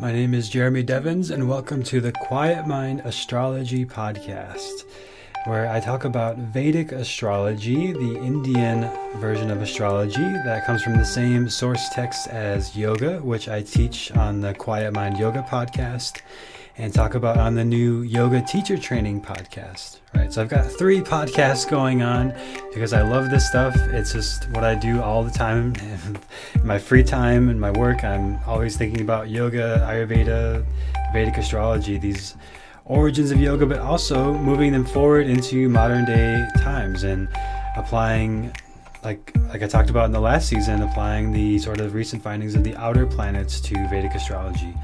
My name is Jeremy Devins, and welcome to the Quiet Mind Astrology Podcast, where I talk about Vedic astrology, the Indian version of astrology that comes from the same source text as yoga, which I teach on the Quiet Mind Yoga Podcast and talk about on the new yoga teacher training podcast. Right. So I've got three podcasts going on because I love this stuff. It's just what I do all the time. In my free time and my work, I'm always thinking about yoga, Ayurveda, Vedic astrology, these origins of yoga, but also moving them forward into modern day times and applying like like I talked about in the last season, applying the sort of recent findings of the outer planets to Vedic astrology.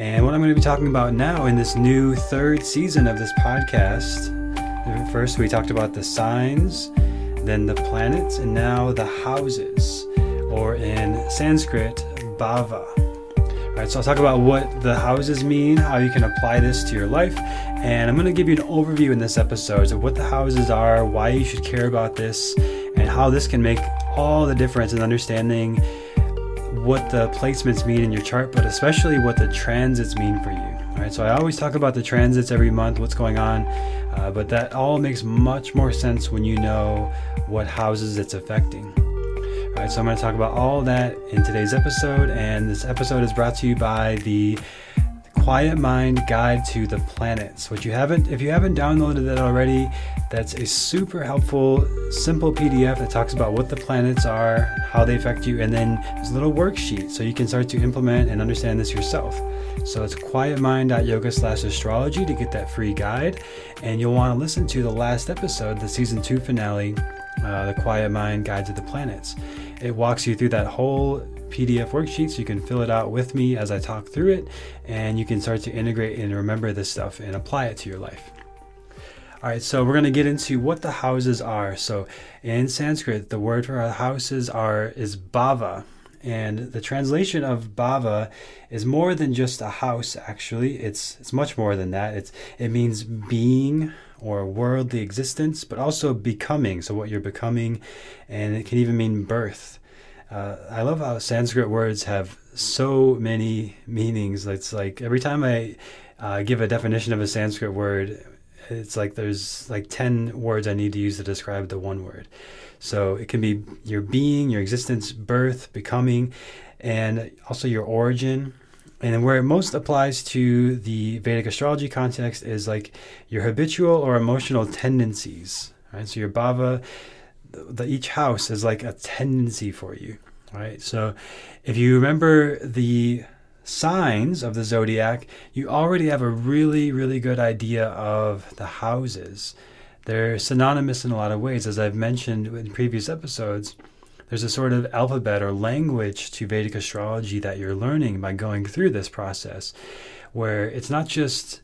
And what I'm going to be talking about now in this new third season of this podcast, first we talked about the signs, then the planets, and now the houses, or in Sanskrit, bhava. All right, so I'll talk about what the houses mean, how you can apply this to your life, and I'm going to give you an overview in this episode of what the houses are, why you should care about this, and how this can make all the difference in understanding what the placements mean in your chart, but especially what the transits mean for you. All right, so I always talk about the transits every month, what's going on, uh, but that all makes much more sense when you know what houses it's affecting. All right, so I'm going to talk about all that in today's episode, and this episode is brought to you by the Quiet Mind Guide to the Planets. which you haven't, if you haven't downloaded that already, that's a super helpful, simple PDF that talks about what the planets are, how they affect you, and then there's a little worksheet so you can start to implement and understand this yourself. So it's quietmind.yoga slash astrology to get that free guide. And you'll want to listen to the last episode, the season two finale, uh, The Quiet Mind Guide to the Planets. It walks you through that whole PDF worksheet so you can fill it out with me as I talk through it and you can start to integrate and remember this stuff and apply it to your life. All right, so we're going to get into what the houses are. So in Sanskrit, the word for houses are is bhava, and the translation of bhava is more than just a house. Actually, it's it's much more than that. It's it means being or worldly existence, but also becoming. So what you're becoming, and it can even mean birth. Uh, I love how Sanskrit words have so many meanings. It's like every time I uh, give a definition of a Sanskrit word, it's like there's like 10 words I need to use to describe the one word. So it can be your being, your existence, birth, becoming, and also your origin. And where it most applies to the Vedic astrology context is like your habitual or emotional tendencies. Right? So your bhava, the, each house is like a tendency for you. Right? So if you remember the signs of the zodiac, you already have a really, really good idea of the houses. They're synonymous in a lot of ways. As I've mentioned in previous episodes, there's a sort of alphabet or language to Vedic astrology that you're learning by going through this process, where it's not just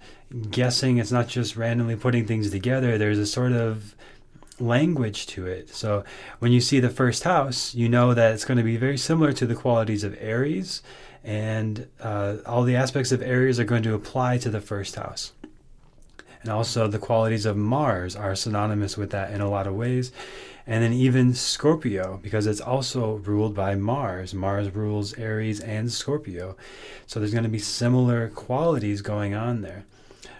guessing, it's not just randomly putting things together. There's a sort of language to it. So when you see the first house, you know that it's going to be very similar to the qualities of Aries and uh, all the aspects of Aries are going to apply to the first house. And also, the qualities of Mars are synonymous with that in a lot of ways. And then, even Scorpio, because it's also ruled by Mars. Mars rules Aries and Scorpio. So, there's going to be similar qualities going on there.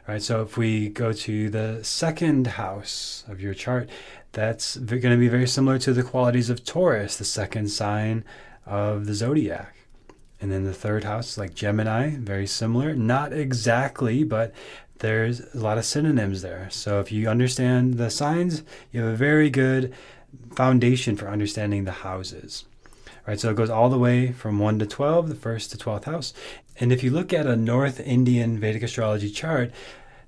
Right, so if we go to the second house of your chart, that's going to be very similar to the qualities of Taurus, the second sign of the zodiac. And then the third house, like Gemini, very similar. Not exactly, but there's a lot of synonyms there. So if you understand the signs, you have a very good foundation for understanding the houses. Right, so it goes all the way from 1 to 12, the first to 12th house. And if you look at a North Indian Vedic astrology chart,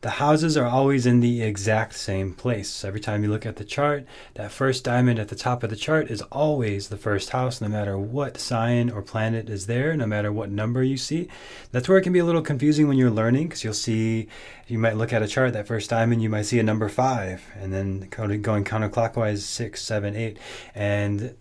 the houses are always in the exact same place. Every time you look at the chart, that first diamond at the top of the chart is always the first house, no matter what sign or planet is there, no matter what number you see. That's where it can be a little confusing when you're learning because you'll see, you might look at a chart, that first diamond, you might see a number five, and then going counterclockwise, six, seven, eight. And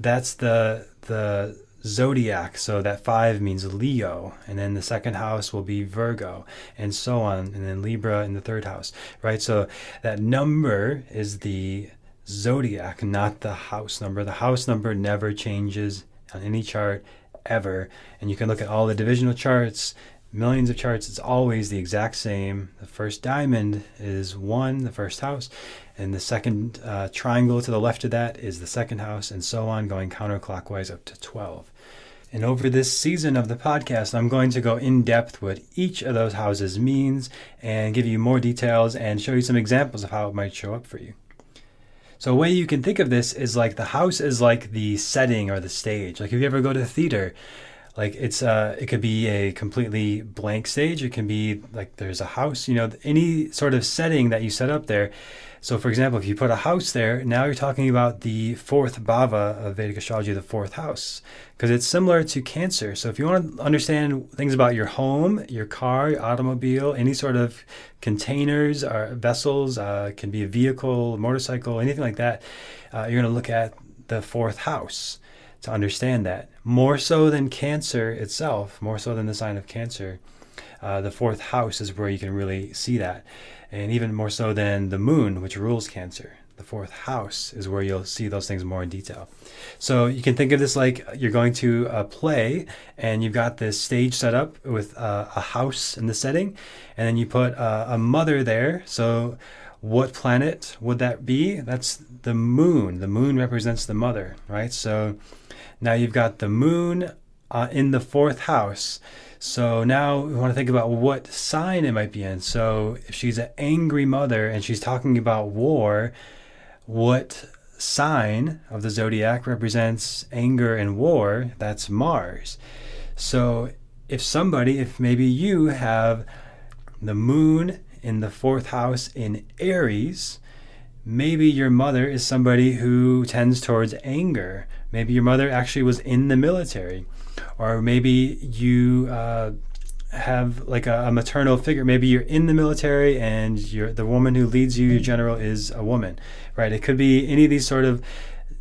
that's the, the, zodiac. So that five means Leo, and then the second house will be Virgo, and so on, and then Libra in the third house, right? So that number is the zodiac, not the house number. The house number never changes on any chart ever. And you can look at all the divisional charts, millions of charts, it's always the exact same. The first diamond is one, the first house, and the second uh, triangle to the left of that is the second house, and so on, going counterclockwise up to 12. And over this season of the podcast, I'm going to go in depth what each of those houses means and give you more details and show you some examples of how it might show up for you. So, a way you can think of this is like the house is like the setting or the stage. Like if you ever go to the theater, like it's uh it could be a completely blank stage. It can be like there's a house you know any sort of setting that you set up there. So for example if you put a house there now you're talking about the fourth bhava of vedic astrology the fourth house because it's similar to cancer. So if you want to understand things about your home your car your automobile any sort of containers or vessels uh, can be a vehicle motorcycle anything like that uh, you're going to look at the fourth house to understand that. More so than cancer itself, more so than the sign of cancer, uh, the fourth house is where you can really see that. And even more so than the moon, which rules cancer. The fourth house is where you'll see those things more in detail. So you can think of this like you're going to a play and you've got this stage set up with uh, a house in the setting, and then you put uh, a mother there. So what planet would that be? That's the moon. The moon represents the mother, right? So now you've got the moon uh, in the fourth house. So now we want to think about what sign it might be in. So if she's an angry mother and she's talking about war, what sign of the zodiac represents anger and war? That's Mars. So if somebody, if maybe you have the moon in the fourth house in Aries, maybe your mother is somebody who tends towards anger Maybe your mother actually was in the military, or maybe you uh, have like a, a, maternal figure. Maybe you're in the military and you're the woman who leads you, your general, is a woman, right? It could be any of these sort of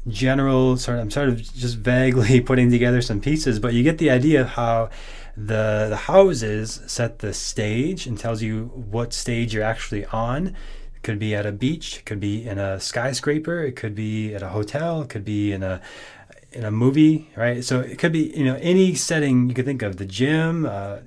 general sort of, I'm sort of just vaguely putting together some pieces, but you get the idea of how the the houses set the stage and tells you what stage you're actually on it could be at a beach, it could be in a skyscraper, it could be at a hotel, it could be in a in a movie, right? So it could be you know any setting you could think of, the gym, uh,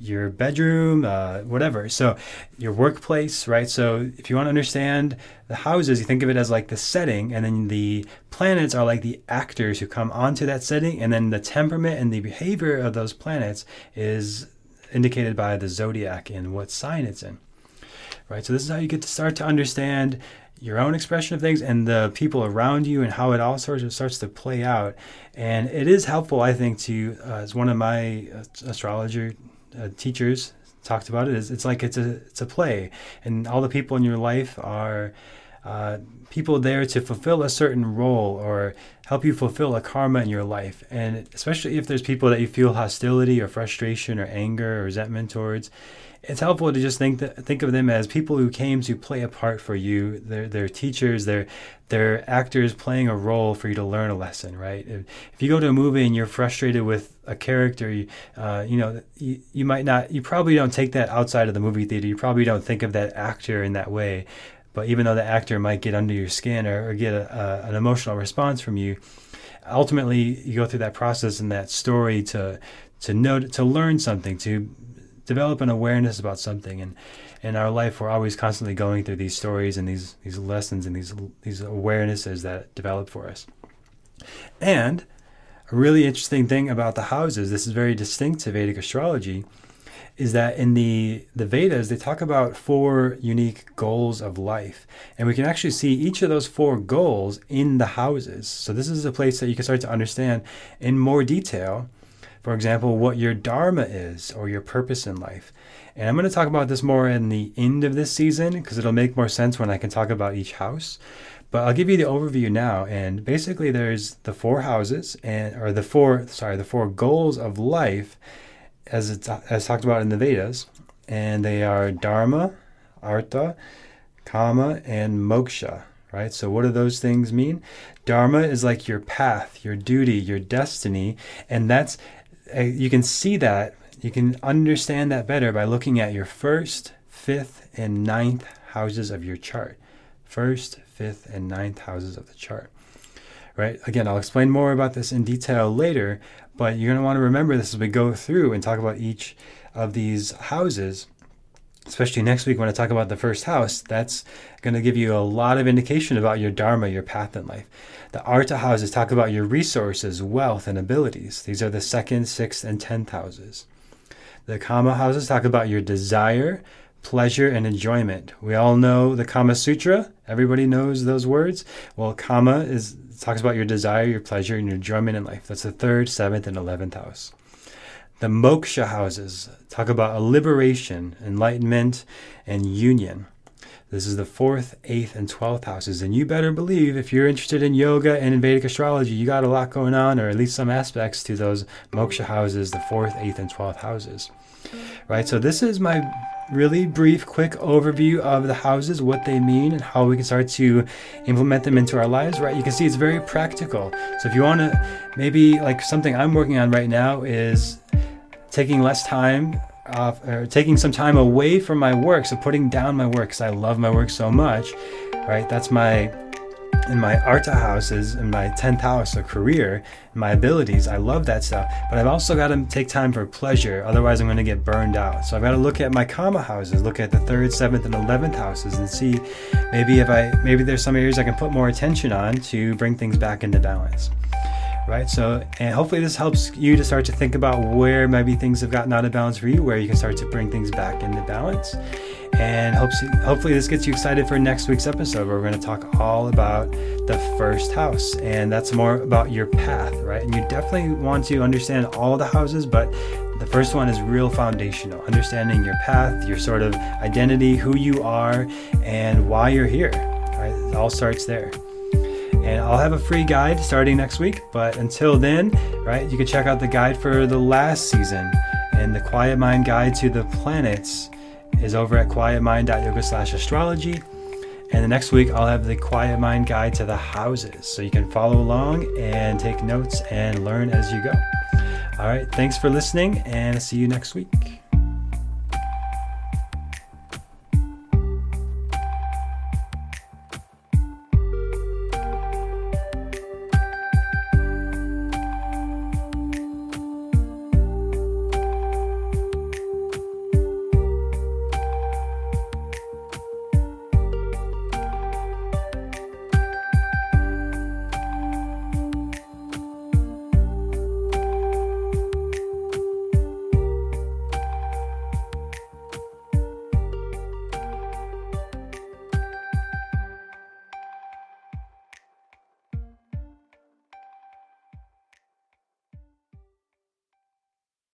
your bedroom, uh, whatever. So your workplace, right? So if you want to understand the houses, you think of it as like the setting, and then the planets are like the actors who come onto that setting, and then the temperament and the behavior of those planets is indicated by the zodiac and what sign it's in. Right. So this is how you get to start to understand your own expression of things and the people around you and how it all sort of starts to play out. And it is helpful, I think, to uh, as one of my uh, astrologer uh, teachers talked about it is it's like it's a it's a play, and all the people in your life are. Uh, people there to fulfill a certain role or help you fulfill a karma in your life. And especially if there's people that you feel hostility or frustration or anger or resentment towards, it's helpful to just think that, think of them as people who came to play a part for you. They're, they're teachers. They're they're actors playing a role for you to learn a lesson. Right? If, if you go to a movie and you're frustrated with a character, you, uh, you know you, you might not. You probably don't take that outside of the movie theater. You probably don't think of that actor in that way. But even though the actor might get under your skin or, or get a, a, an emotional response from you, ultimately you go through that process and that story to to know to learn something to develop an awareness about something. And in our life we're always constantly going through these stories and these these lessons and these these awarenesses that develop for us. And a really interesting thing about the houses this is very distinct to vedic astrology is that in the the vedas they talk about four unique goals of life. And we can actually see each of those four goals in the houses. So this is a place that you can start to understand in more detail for example, what your dharma is or your purpose in life. And I'm going to talk about this more in the end of this season because it'll make more sense when I can talk about each house. But I'll give you the overview now. And basically, there's the four houses and or the four sorry the four goals of life, as it's as talked about in the Vedas, and they are dharma, artha, kama, and moksha. Right. So what do those things mean? Dharma is like your path, your duty, your destiny, and that's Uh, you can see that, you can understand that better by looking at your first, fifth, and ninth houses of your chart. First, fifth, and ninth houses of the chart. right? Again, I'll explain more about this in detail later, but you're going to want to remember this as we go through and talk about each of these houses. Especially next week when I talk about the first house, that's going to give you a lot of indication about your dharma, your path in life. The Artha houses talk about your resources, wealth, and abilities. These are the second, sixth, and tenth houses. The Kama houses talk about your desire, pleasure, and enjoyment. We all know the Kama Sutra. Everybody knows those words. Well, Kama is talks about your desire, your pleasure, and your enjoyment in life. That's the third, seventh, and eleventh house. The moksha houses talk about a liberation, enlightenment, and union. This is the fourth, eighth, and twelfth houses. And you better believe if you're interested in yoga and in Vedic astrology, you got a lot going on, or at least some aspects to those moksha houses, the fourth, eighth, and twelfth houses. Right? So, this is my really brief, quick overview of the houses, what they mean, and how we can start to implement them into our lives, right? You can see it's very practical. So if you want to, maybe like something I'm working on right now is taking less time off, or taking some time away from my work. So putting down my work because I love my work so much, right? That's my in my Artha houses, in my 10th house, a career, my abilities. I love that stuff. But I've also got to take time for pleasure. Otherwise, I'm going to get burned out. So I've got to look at my Kama houses, look at the third, seventh, and 11th houses and see maybe if I, maybe there's some areas I can put more attention on to bring things back into balance right? So, and hopefully this helps you to start to think about where maybe things have gotten out of balance for you, where you can start to bring things back into balance. And hopefully, hopefully this gets you excited for next week's episode where we're going to talk all about the first house. And that's more about your path, right? And you definitely want to understand all the houses, but the first one is real foundational understanding your path, your sort of identity, who you are, and why you're here. Right? It all starts there. And I'll have a free guide starting next week. But until then, right, you can check out the guide for the last season and the Quiet Mind Guide to the Planets is over at quietmind.yoga slash astrology. And the next week, I'll have the Quiet Mind Guide to the houses. So you can follow along and take notes and learn as you go. All right. Thanks for listening and see you next week.